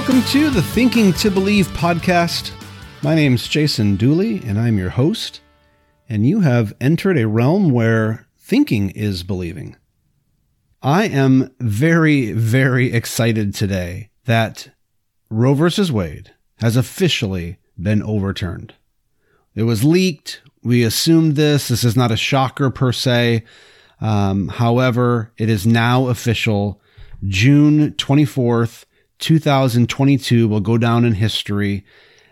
Welcome to the Thinking to Believe podcast. My name's Jason Dulle, and I'm your host. And you have entered a realm where thinking is believing. I am very, very excited today that Roe versus Wade has officially been overturned. It was leaked. We assumed this. This is not a shocker per se. Um, however, it is now official. June 24th, 2022 will go down in history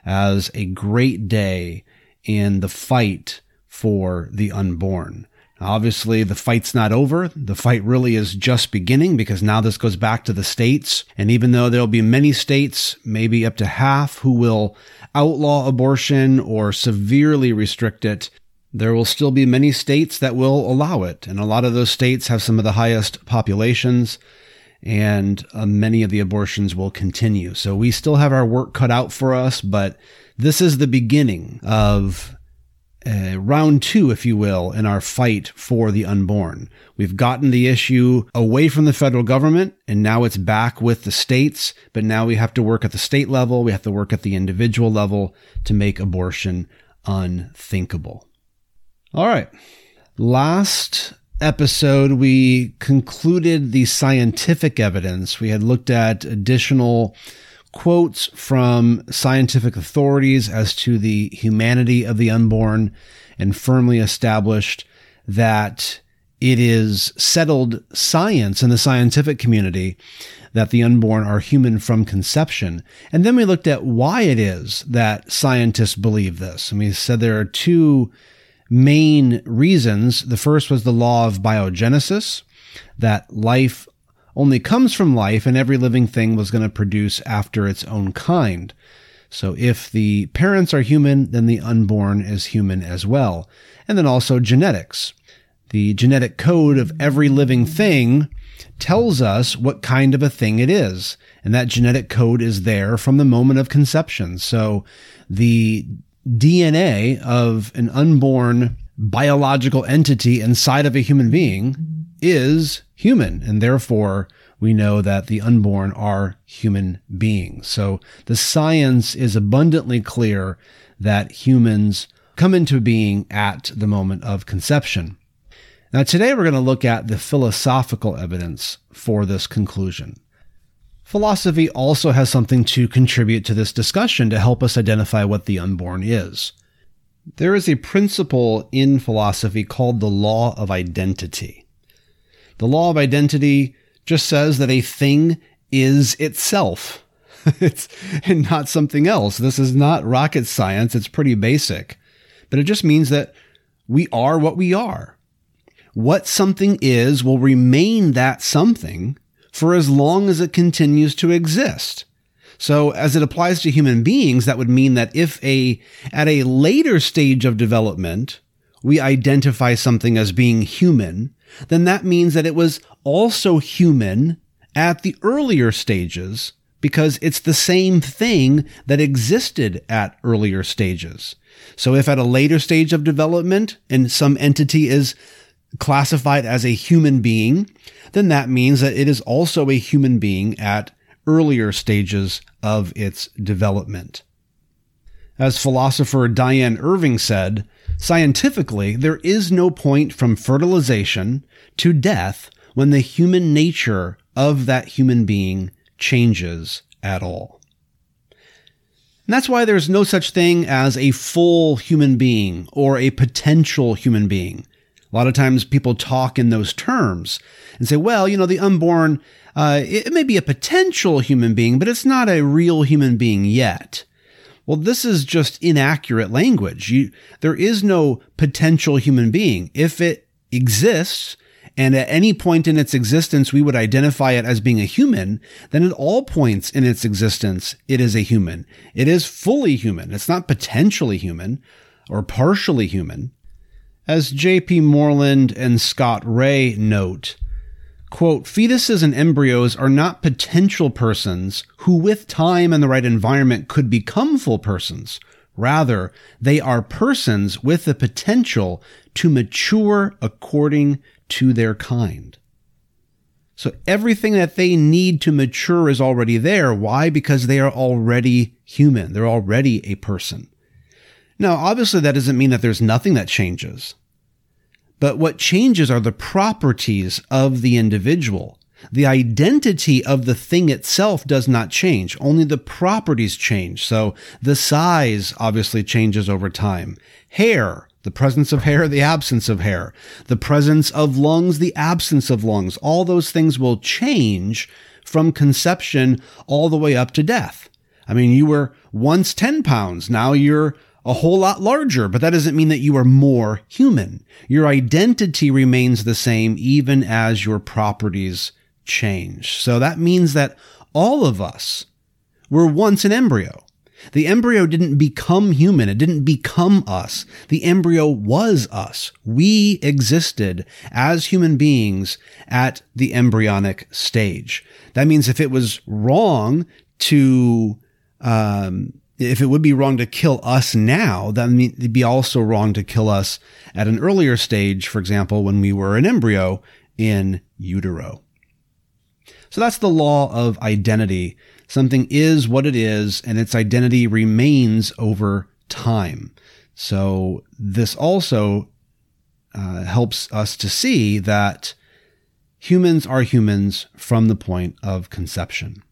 as a great day in the fight for the unborn. Obviously, the fight's not over. The fight really is just beginning because now this goes back to the states. And even though there'll be many states, maybe up to half, who will outlaw abortion or severely restrict it, there will still be many states that will allow it. And a lot of those states have some of the highest populations and uh, many of the abortions will continue. So we still have our work cut out for us, but this is the beginning of uh, round two, if you will, in our fight for the unborn. We've gotten the issue away from the federal government and now it's back with the states, but now we have to work at the state level. We have to work at the individual level to make abortion unthinkable. All right. Last episode, we concluded the scientific evidence. We had looked at additional quotes from scientific authorities as to the humanity of the unborn and firmly established that it is settled science in the scientific community that the unborn are human from conception. And then we looked at why it is that scientists believe this. And we said there are two main reasons. The first was the law of biogenesis, that life only comes from life and every living thing was going to produce after its own kind. So if the parents are human, then the unborn is human as well. And then also genetics. The genetic code of every living thing tells us what kind of a thing it is. And that genetic code is there from the moment of conception. So the DNA of an unborn biological entity inside of a human being is human. And therefore, we know that the unborn are human beings. So the science is abundantly clear that humans come into being at the moment of conception. Now, today we're going to look at the philosophical evidence for this conclusion. Philosophy also has something to contribute to this discussion to help us identify what the unborn is. There is a principle in philosophy called the law of identity. The law of identity just says that a thing is itself. it's and not something else. This is not rocket science. It's pretty basic. But it just means that we are what we are. What something is will remain that something for as long as it continues to exist. So as it applies to human beings, that would mean that if a, at a later stage of development, we identify something as being human, then that means that it was also human at the earlier stages because it's the same thing that existed at earlier stages. So if at a later stage of development and some entity is classified as a human being, then that means that it is also a human being at earlier stages of its development. As philosopher Diane Irving said, scientifically, there is no point from fertilization to death when the human nature of that human being changes at all. And that's why there's no such thing as a full human being or a potential human being. A lot of times people talk in those terms and say, well, you know, the unborn, uh, it may be a potential human being, but it's not a real human being yet. Well, this is just inaccurate language. You, there is no potential human being. If it exists, and at any point in its existence we would identify it as being a human, then at all points in its existence, it is a human. It is fully human. It's not potentially human or partially human. As J.P. Moreland and Scott Rae note, quote, fetuses and embryos are not potential persons who with time and the right environment could become full persons. Rather, they are persons with the potential to mature according to their kind. So everything that they need to mature is already there. Why? Because they are already human. They're already a person. Now, obviously that doesn't mean that there's nothing that changes. But what changes are the properties of the individual. The identity of the thing itself does not change. Only the properties change. So the size obviously changes over time. Hair, the presence of hair, the absence of hair, the presence of lungs, the absence of lungs. All those things will change from conception all the way up to death. I mean, you were once 10 pounds. Now you're a whole lot larger, but that doesn't mean that you are more human. Your identity remains the same even as your properties change. So that means that all of us were once an embryo. The embryo didn't become human. It didn't become us. The embryo was us. We existed as human beings at the embryonic stage. That means if it was wrong to um, if it would be wrong to kill us now, that would be also wrong to kill us at an earlier stage, for example, when we were an embryo in utero. So that's the law of identity. Something is what it is, and its identity remains over time. So this also uh, helps us to see that humans are humans from the point of conception.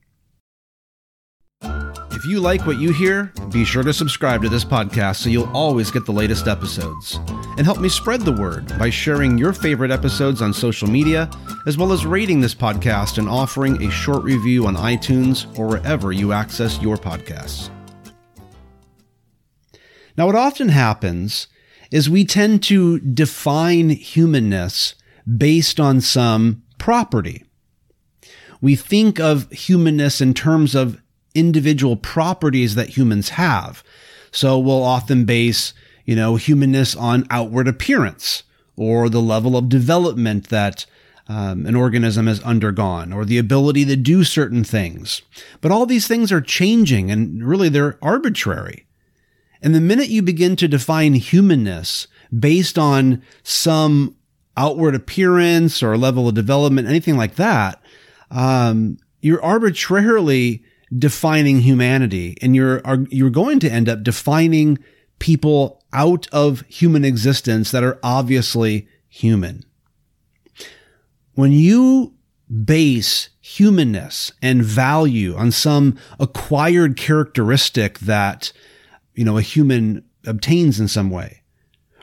If you like what you hear, be sure to subscribe to this podcast so you'll always get the latest episodes. And help me spread the word by sharing your favorite episodes on social media, as well as rating this podcast and offering a short review on iTunes or wherever you access your podcasts. Now, what often happens is we tend to define humanness based on some property. We think of humanness in terms of individual properties that humans have. So we'll often base, you know, humanness on outward appearance or the level of development that um, an organism has undergone or the ability to do certain things. But all these things are changing and really they're arbitrary. And the minute you begin to define humanness based on some outward appearance or level of development, anything like that, um, you're arbitrarily defining humanity and you're are, you're going to end up defining people out of human existence that are obviously human. When you base humanness and value on some acquired characteristic that you know a human obtains in some way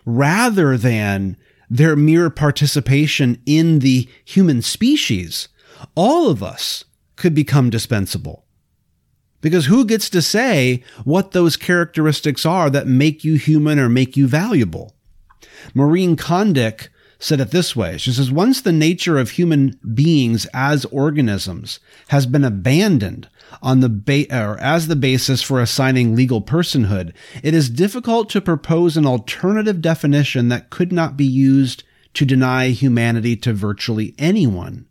rather than their mere participation in the human species all of us could become dispensable because who gets to say what those characteristics are that make you human or make you valuable? Maureen Condic said it this way. She says, once the nature of human beings as organisms has been abandoned on the ba- or as the basis for assigning legal personhood, it is difficult to propose an alternative definition that could not be used to deny humanity to virtually anyone.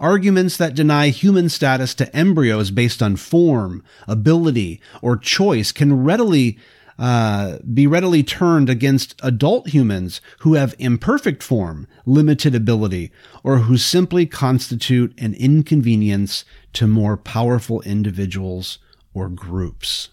Arguments that deny human status to embryos based on form, ability, or choice can readily uh, be readily turned against adult humans who have imperfect form, limited ability, or who simply constitute an inconvenience to more powerful individuals or groups.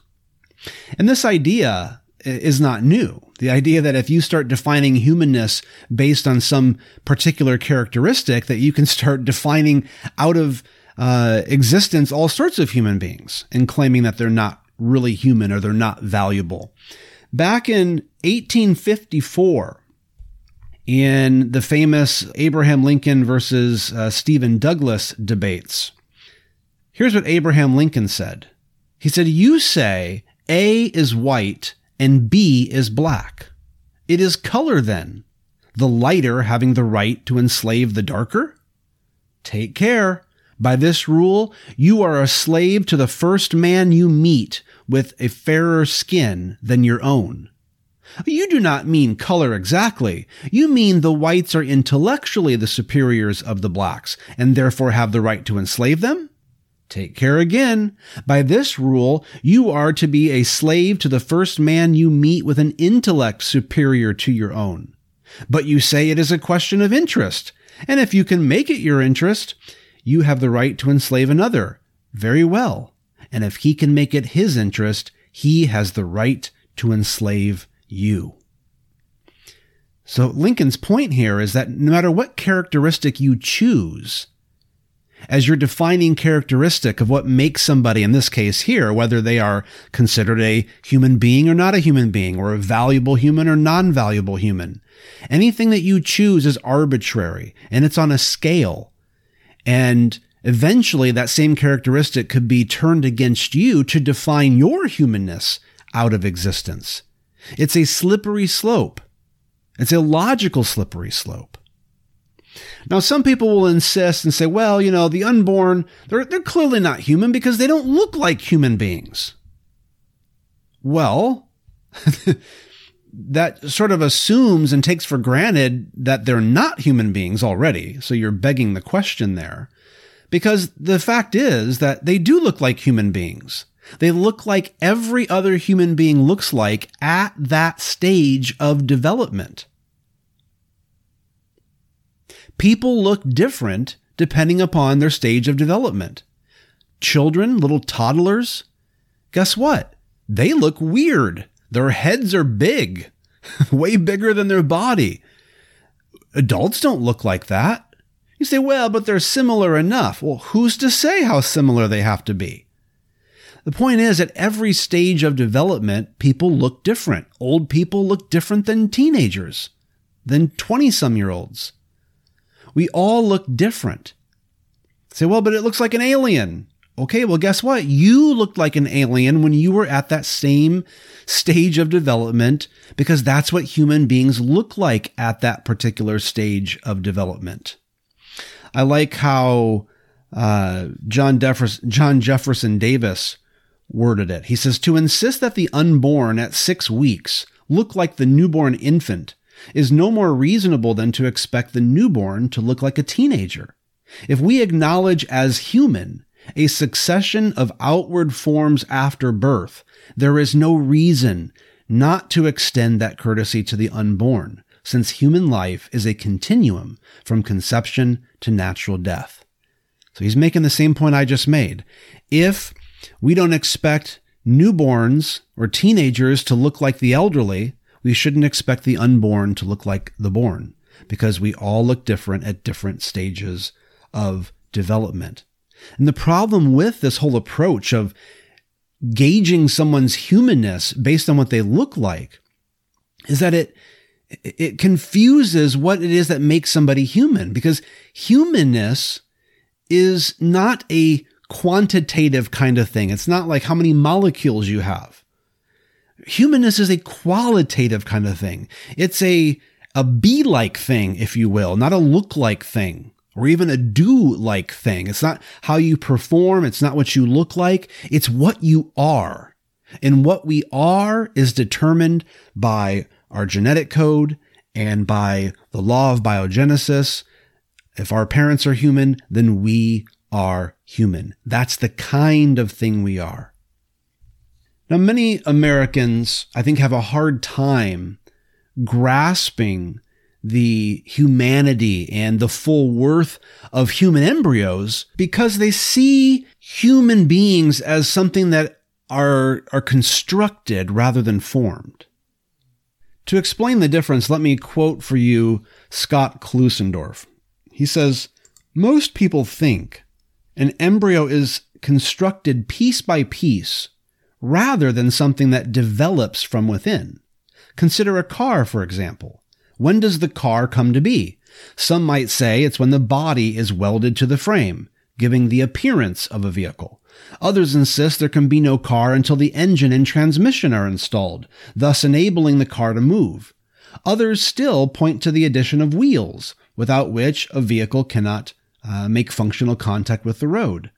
And this idea is not new. The idea that if you start defining humanness based on some particular characteristic, that you can start defining out of uh, existence all sorts of human beings and claiming that they're not really human or they're not valuable. Back in 1854, in the famous Abraham Lincoln versus uh, Stephen Douglas debates, here's what Abraham Lincoln said. He said, You say A is white and B is black. It is color then, the lighter having the right to enslave the darker? Take care. By this rule, you are a slave to the first man you meet with a fairer skin than your own. You do not mean color exactly. You mean the whites are intellectually the superiors of the blacks and therefore have the right to enslave them? Take care again. By this rule, you are to be a slave to the first man you meet with an intellect superior to your own. But you say it is a question of interest, and if you can make it your interest, you have the right to enslave another. Very well. And if he can make it his interest, he has the right to enslave you. So Lincoln's point here is that no matter what characteristic you choose as your defining characteristic of what makes somebody, in this case here, whether they are considered a human being or not a human being, or a valuable human or non valuable human, anything that you choose is arbitrary and it's on a scale. And eventually that same characteristic could be turned against you to define your humanness out of existence. It's a slippery slope. It's a logical slippery slope. Now, some people will insist and say, well, you know, the unborn, they're, they're clearly not human because they don't look like human beings. Well, that sort of assumes and takes for granted that they're not human beings already. So you're begging the question there. Because the fact is that they do look like human beings. They look like every other human being looks like at that stage of development. People look different depending upon their stage of development. Children, little toddlers, guess what? They look weird. Their heads are big, way bigger than their body. Adults don't look like that. You say, well, but they're similar enough. Well, who's to say how similar they have to be? The point is, at every stage of development, people look different. Old people look different than teenagers, than 20 some year olds. We all look different. Say, well, but it looks like an alien. Okay, well, guess what? You looked like an alien when you were at that same stage of development because that's what human beings look like at that particular stage of development. I like how uh, John, John Jefferson Davis worded it. He says, To insist that the unborn at six weeks look like the newborn infant is no more reasonable than to expect the newborn to look like a teenager. If we acknowledge as human a succession of outward forms after birth, there is no reason not to extend that courtesy to the unborn, since human life is a continuum from conception to natural death. So he's making the same point I just made. If we don't expect newborns or teenagers to look like the elderly, we shouldn't expect the unborn to look like the born because we all look different at different stages of development. And the problem with this whole approach of gauging someone's humanness based on what they look like is that it it confuses what it is that makes somebody human because humanness is not a quantitative kind of thing. It's not like how many molecules you have humanness is a qualitative kind of thing. It's a, a be like thing, if you will, not a look like thing or even a do like thing. It's not how you perform. It's not what you look like. It's what you are. And what we are is determined by our genetic code and by the law of biogenesis. If our parents are human, then we are human. That's the kind of thing we are. Now, many Americans, I think, have a hard time grasping the humanity and the full worth of human embryos because they see human beings as something that are, are constructed rather than formed. To explain the difference, let me quote for you Scott Klusendorf. He says, Most people think an embryo is constructed piece by piece rather than something that develops from within. Consider a car, for example. When does the car come to be? Some might say it's when the body is welded to the frame, giving the appearance of a vehicle. Others insist there can be no car until the engine and transmission are installed, thus enabling the car to move. Others still point to the addition of wheels, without which a vehicle cannot uh, make functional contact with the road.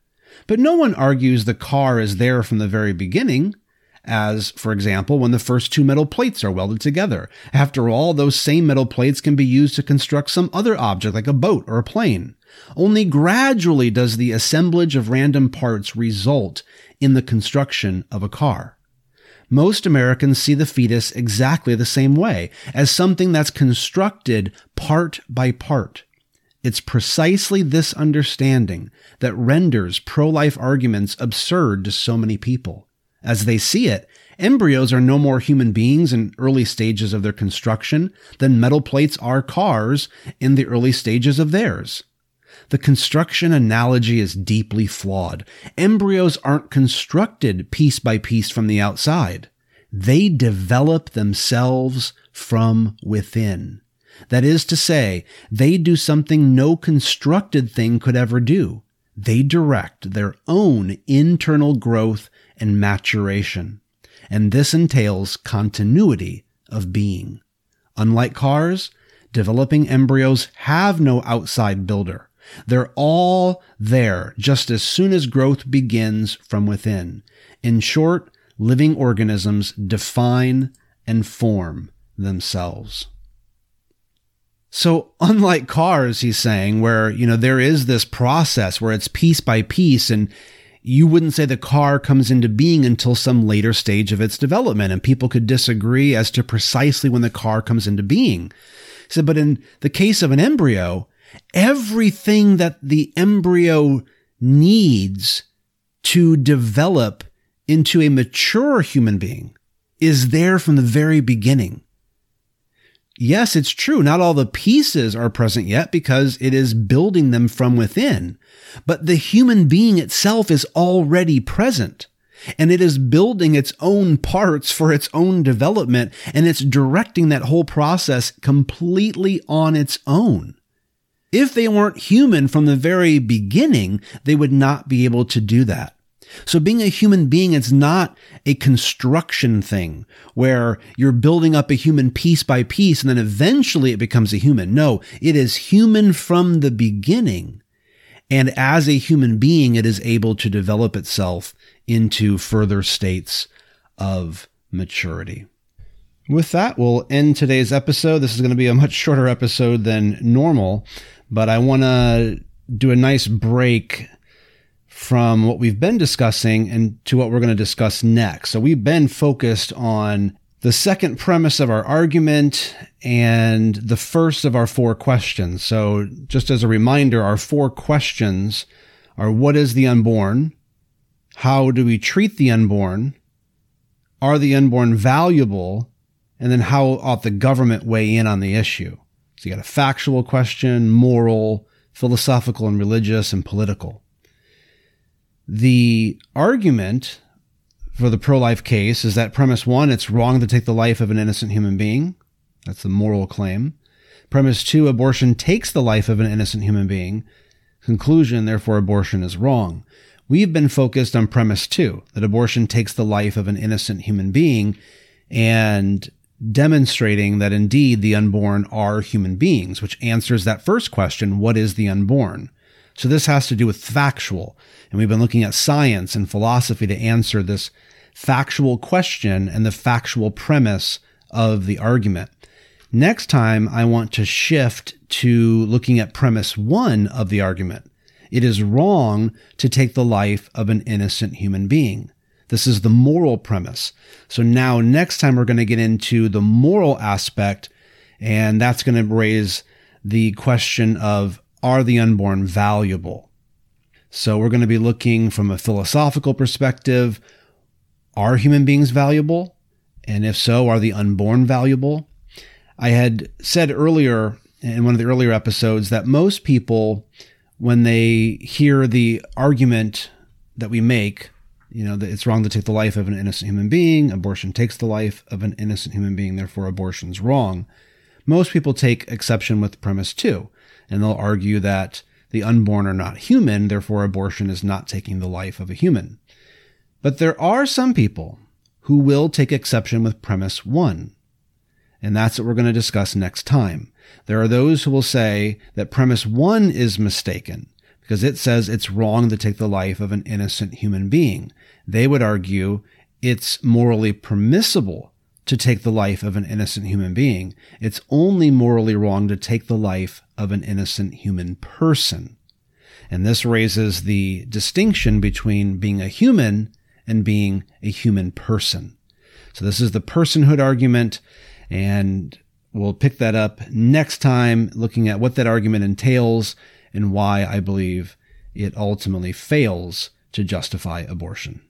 But no one argues the car is there from the very beginning, as, for example, when the first two metal plates are welded together. After all, those same metal plates can be used to construct some other object like a boat or a plane. Only gradually does the assemblage of random parts result in the construction of a car. Most Americans see the fetus exactly the same way, as something that's constructed part by part. It's precisely this understanding that renders pro life arguments absurd to so many people. As they see it, embryos are no more human beings in early stages of their construction than metal plates are cars in the early stages of theirs. The construction analogy is deeply flawed. Embryos aren't constructed piece by piece from the outside. They develop themselves from within. That is to say, they do something no constructed thing could ever do. They direct their own internal growth and maturation. And this entails continuity of being. Unlike cars, developing embryos have no outside builder. They're all there just as soon as growth begins from within. In short, living organisms define and form themselves. So unlike cars, he's saying, where, you know, there is this process where it's piece by piece and you wouldn't say the car comes into being until some later stage of its development. And people could disagree as to precisely when the car comes into being. He said, but in the case of an embryo, everything that the embryo needs to develop into a mature human being is there from the very beginning yes, it's true. Not all the pieces are present yet because it is building them from within, but the human being itself is already present and it is building its own parts for its own development and it's directing that whole process completely on its own. If they weren't human from the very beginning, they would not be able to do that. So being a human being it's not a construction thing where you're building up a human piece by piece and then eventually it becomes a human. No, it is human from the beginning. And as a human being, it is able to develop itself into further states of maturity. With that, we'll end today's episode. This is going to be a much shorter episode than normal, but I want to do a nice break from what we've been discussing and to what we're going to discuss next. So we've been focused on the second premise of our argument and the first of our four questions. So just as a reminder, our four questions are what is the unborn? How do we treat the unborn? Are the unborn valuable? And then how ought the government weigh in on the issue? So you got a factual question, moral, philosophical and religious and political. The argument for the pro life case is that premise one, it's wrong to take the life of an innocent human being. That's the moral claim. Premise two, abortion takes the life of an innocent human being. Conclusion, therefore, abortion is wrong. We've been focused on premise two, that abortion takes the life of an innocent human being and demonstrating that indeed the unborn are human beings, which answers that first question, what is the unborn? So this has to do with factual. And we've been looking at science and philosophy to answer this factual question and the factual premise of the argument. Next time, I want to shift to looking at premise one of the argument. It is wrong to take the life of an innocent human being. This is the moral premise. So now next time we're going to get into the moral aspect and that's going to raise the question of are the unborn valuable? So we're going to be looking from a philosophical perspective. Are human beings valuable? And if so, are the unborn valuable? I had said earlier in one of the earlier episodes that most people, when they hear the argument that we make, you know, that it's wrong to take the life of an innocent human being, abortion takes the life of an innocent human being, therefore abortion's wrong. Most people take exception with the premise two and they'll argue that the unborn are not human, therefore abortion is not taking the life of a human. But there are some people who will take exception with premise one. And that's what we're going to discuss next time. There are those who will say that premise one is mistaken because it says it's wrong to take the life of an innocent human being. They would argue it's morally permissible to take the life of an innocent human being. It's only morally wrong to take the life of an innocent human person. And this raises the distinction between being a human and being a human person. So this is the personhood argument. And We'll pick that up next time, looking at what that argument entails and why I believe it ultimately fails to justify abortion.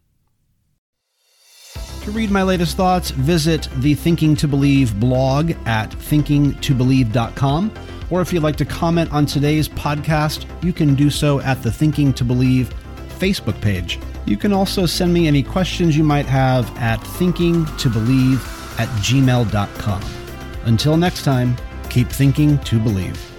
To read my latest thoughts, visit the Thinking to Believe blog at thinkingtobelieve.com. Or if you'd like to comment on today's podcast, you can do so at the Thinking to Believe Facebook page. You can also send me any questions you might have at thinkingtobelieve at gmail.com. Until next time, keep thinking to believe.